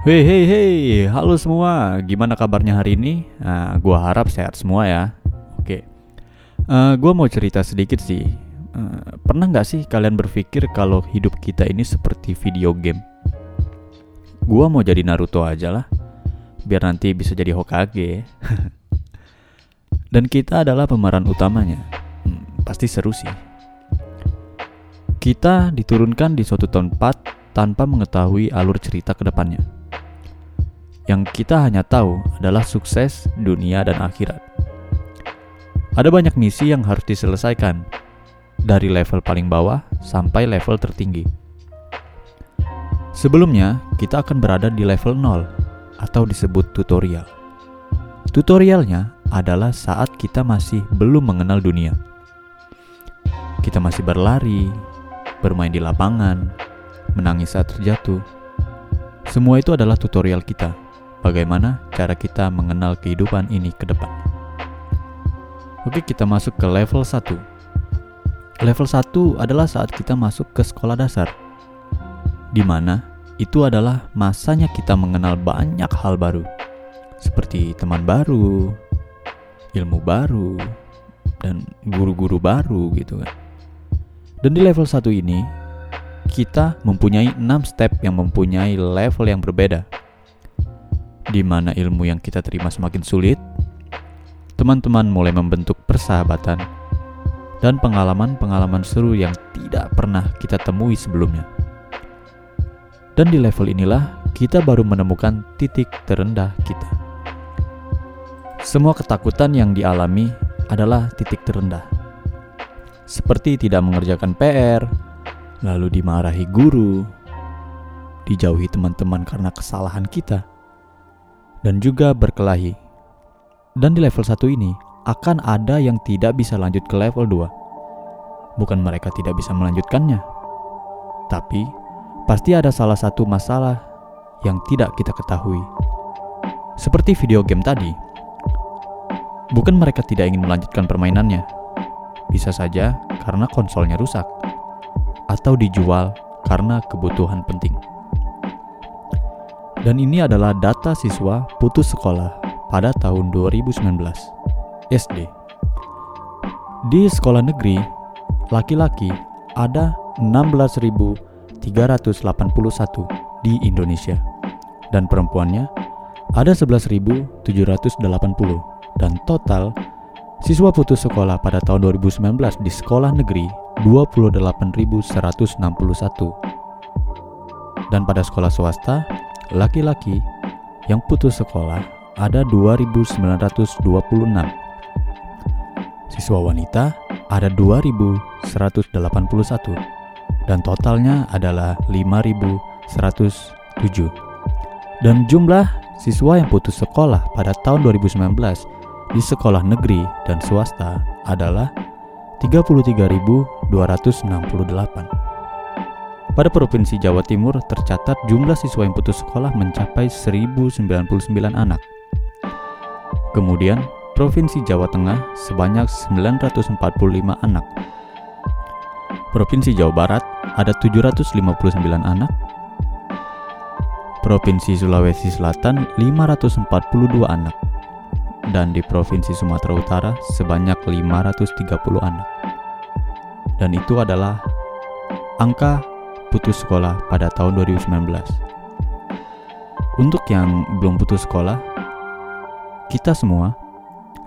Hei hei hei, halo semua. Gimana kabarnya hari ini? Nah, gua harap sehat semua ya. Oke. Uh, gua mau cerita sedikit sih. Uh, pernah nggak sih kalian berpikir kalau hidup kita ini seperti video game? Gua mau jadi Naruto aja lah, biar nanti bisa jadi Hokage. Dan kita adalah pemeran utamanya. Hmm, pasti seru sih. Kita diturunkan di suatu tempat tanpa mengetahui alur cerita ke depannya. Yang kita hanya tahu adalah sukses dunia dan akhirat. Ada banyak misi yang harus diselesaikan, dari level paling bawah sampai level tertinggi. Sebelumnya, kita akan berada di level 0 atau disebut tutorial. Tutorialnya adalah saat kita masih belum mengenal dunia. Kita masih berlari, bermain di lapangan, menangis saat terjatuh. Semua itu adalah tutorial kita, bagaimana cara kita mengenal kehidupan ini ke depan. Oke, kita masuk ke level 1. Level 1 adalah saat kita masuk ke sekolah dasar, di mana itu adalah masanya kita mengenal banyak hal baru, seperti teman baru, ilmu baru, dan guru-guru baru gitu kan. Dan di level 1 ini, kita mempunyai 6 step yang mempunyai level yang berbeda. Di mana ilmu yang kita terima semakin sulit, teman-teman mulai membentuk persahabatan dan pengalaman-pengalaman seru yang tidak pernah kita temui sebelumnya. Dan di level inilah kita baru menemukan titik terendah kita. Semua ketakutan yang dialami adalah titik terendah seperti tidak mengerjakan PR, lalu dimarahi guru, dijauhi teman-teman karena kesalahan kita, dan juga berkelahi. Dan di level 1 ini akan ada yang tidak bisa lanjut ke level 2. Bukan mereka tidak bisa melanjutkannya, tapi pasti ada salah satu masalah yang tidak kita ketahui. Seperti video game tadi, bukan mereka tidak ingin melanjutkan permainannya, bisa saja karena konsolnya rusak atau dijual karena kebutuhan penting. Dan ini adalah data siswa putus sekolah pada tahun 2019 SD. Di sekolah negeri, laki-laki ada 16.381 di Indonesia dan perempuannya ada 11.780 dan total Siswa putus sekolah pada tahun 2019 di sekolah negeri 28.161. Dan pada sekolah swasta, laki-laki yang putus sekolah ada 2.926. Siswa wanita ada 2.181 dan totalnya adalah 5.107. Dan jumlah siswa yang putus sekolah pada tahun 2019 di sekolah negeri dan swasta adalah 33.268. Pada Provinsi Jawa Timur tercatat jumlah siswa yang putus sekolah mencapai 1099 anak. Kemudian, Provinsi Jawa Tengah sebanyak 945 anak. Provinsi Jawa Barat ada 759 anak. Provinsi Sulawesi Selatan 542 anak dan di Provinsi Sumatera Utara sebanyak 530 anak. Dan itu adalah angka putus sekolah pada tahun 2019. Untuk yang belum putus sekolah, kita semua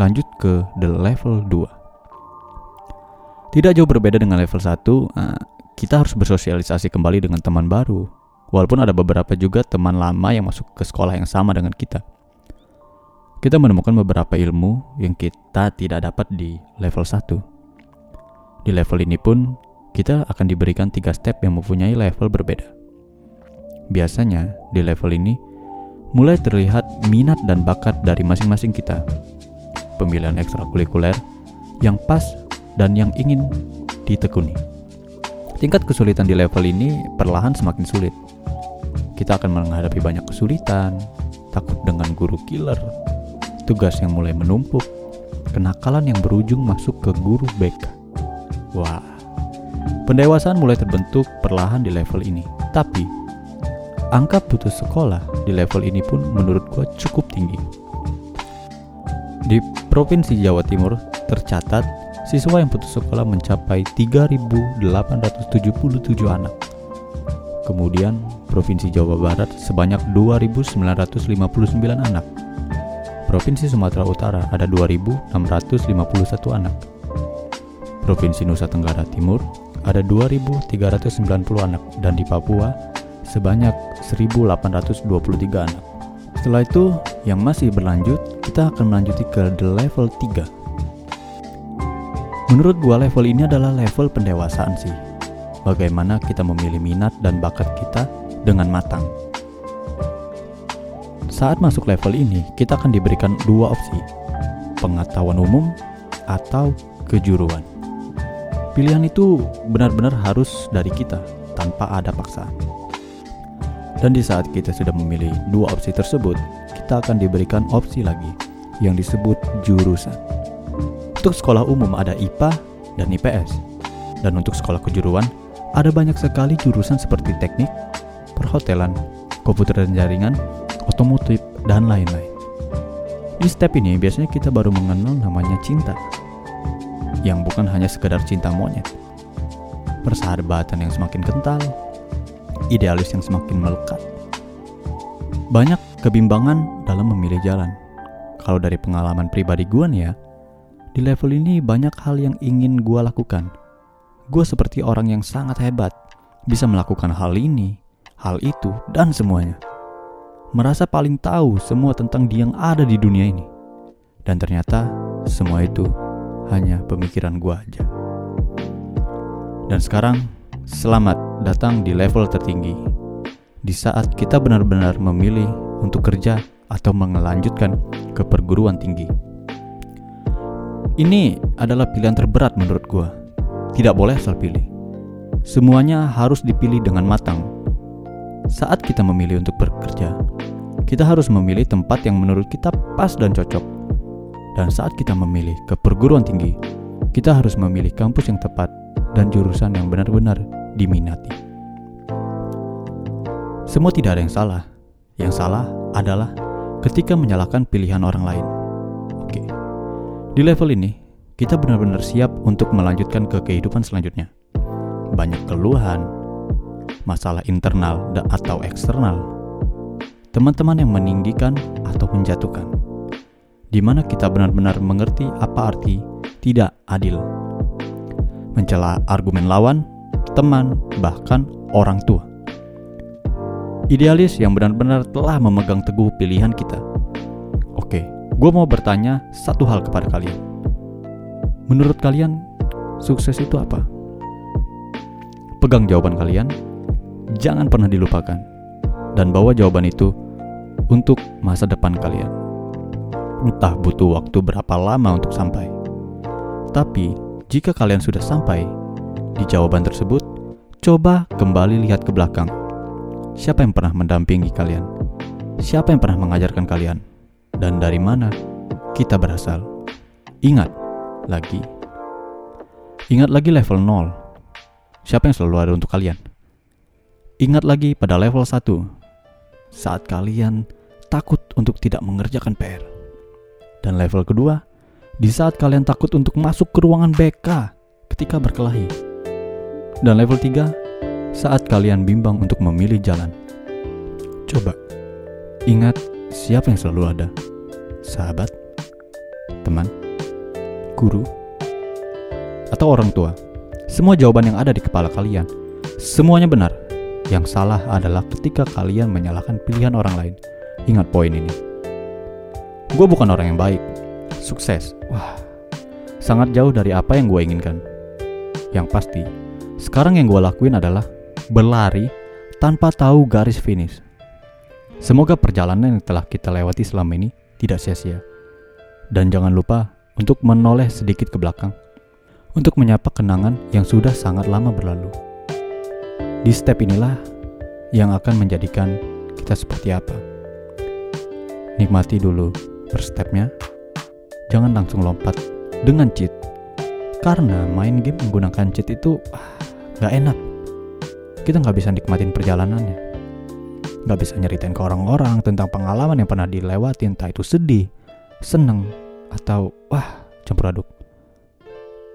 lanjut ke the level 2. Tidak jauh berbeda dengan level 1, eh, kita harus bersosialisasi kembali dengan teman baru. Walaupun ada beberapa juga teman lama yang masuk ke sekolah yang sama dengan kita kita menemukan beberapa ilmu yang kita tidak dapat di level 1. Di level ini pun, kita akan diberikan tiga step yang mempunyai level berbeda. Biasanya, di level ini, mulai terlihat minat dan bakat dari masing-masing kita. Pemilihan ekstrakurikuler yang pas dan yang ingin ditekuni. Tingkat kesulitan di level ini perlahan semakin sulit. Kita akan menghadapi banyak kesulitan, takut dengan guru killer, tugas yang mulai menumpuk, kenakalan yang berujung masuk ke guru BK. Wah, pendewasaan mulai terbentuk perlahan di level ini. Tapi, angka putus sekolah di level ini pun menurut gue cukup tinggi. Di Provinsi Jawa Timur tercatat siswa yang putus sekolah mencapai 3.877 anak. Kemudian Provinsi Jawa Barat sebanyak 2.959 anak. Provinsi Sumatera Utara ada 2.651 anak. Provinsi Nusa Tenggara Timur ada 2.390 anak dan di Papua sebanyak 1.823 anak. Setelah itu, yang masih berlanjut, kita akan melanjuti ke level 3. Menurut gua level ini adalah level pendewasaan sih. Bagaimana kita memilih minat dan bakat kita dengan matang. Saat masuk level ini, kita akan diberikan dua opsi, pengetahuan umum atau kejuruan. Pilihan itu benar-benar harus dari kita, tanpa ada paksaan. Dan di saat kita sudah memilih dua opsi tersebut, kita akan diberikan opsi lagi yang disebut jurusan. Untuk sekolah umum ada IPA dan IPS. Dan untuk sekolah kejuruan, ada banyak sekali jurusan seperti teknik, perhotelan, komputer dan jaringan, otomotif, dan lain-lain. Di step ini biasanya kita baru mengenal namanya cinta yang bukan hanya sekedar cinta monyet. Persahabatan yang semakin kental, idealis yang semakin melekat. Banyak kebimbangan dalam memilih jalan. Kalau dari pengalaman pribadi gue nih ya, di level ini banyak hal yang ingin gue lakukan. Gue seperti orang yang sangat hebat, bisa melakukan hal ini, hal itu, dan semuanya. Merasa paling tahu semua tentang dia yang ada di dunia ini. Dan ternyata semua itu hanya pemikiran gua aja. Dan sekarang, selamat datang di level tertinggi. Di saat kita benar-benar memilih untuk kerja atau melanjutkan ke perguruan tinggi. Ini adalah pilihan terberat menurut gua. Tidak boleh asal pilih. Semuanya harus dipilih dengan matang. Saat kita memilih untuk bekerja, kita harus memilih tempat yang menurut kita pas dan cocok dan saat kita memilih ke perguruan tinggi, kita harus memilih kampus yang tepat dan jurusan yang benar-benar diminati. Semua tidak ada yang salah. Yang salah adalah ketika menyalahkan pilihan orang lain. Oke. Di level ini, kita benar-benar siap untuk melanjutkan ke kehidupan selanjutnya. Banyak keluhan, masalah internal dan atau eksternal, teman-teman yang meninggikan atau menjatuhkan di mana kita benar-benar mengerti apa arti tidak adil. Mencela argumen lawan, teman, bahkan orang tua. Idealis yang benar-benar telah memegang teguh pilihan kita. Oke, gue mau bertanya satu hal kepada kalian. Menurut kalian, sukses itu apa? Pegang jawaban kalian, jangan pernah dilupakan, dan bawa jawaban itu untuk masa depan kalian entah butuh waktu berapa lama untuk sampai. Tapi, jika kalian sudah sampai di jawaban tersebut, coba kembali lihat ke belakang. Siapa yang pernah mendampingi kalian? Siapa yang pernah mengajarkan kalian? Dan dari mana kita berasal? Ingat lagi. Ingat lagi level 0. Siapa yang selalu ada untuk kalian? Ingat lagi pada level 1. Saat kalian takut untuk tidak mengerjakan PR dan level kedua, di saat kalian takut untuk masuk ke ruangan BK ketika berkelahi. Dan level 3, saat kalian bimbang untuk memilih jalan. Coba, ingat siapa yang selalu ada. Sahabat, teman, guru, atau orang tua. Semua jawaban yang ada di kepala kalian, semuanya benar. Yang salah adalah ketika kalian menyalahkan pilihan orang lain. Ingat poin ini. Gue bukan orang yang baik. Sukses. Wah, sangat jauh dari apa yang gue inginkan. Yang pasti, sekarang yang gue lakuin adalah berlari tanpa tahu garis finish. Semoga perjalanan yang telah kita lewati selama ini tidak sia-sia. Dan jangan lupa untuk menoleh sedikit ke belakang untuk menyapa kenangan yang sudah sangat lama berlalu. Di step inilah yang akan menjadikan kita seperti apa. Nikmati dulu per stepnya, jangan langsung lompat dengan cheat. Karena main game menggunakan cheat itu ah, nggak enak. Kita nggak bisa nikmatin perjalanannya. nggak bisa nyeritain ke orang-orang tentang pengalaman yang pernah dilewatin, entah itu sedih, seneng, atau wah campur aduk.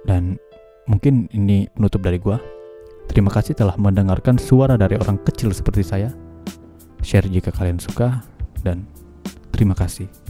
Dan mungkin ini penutup dari gua. Terima kasih telah mendengarkan suara dari orang kecil seperti saya. Share jika kalian suka dan terima kasih.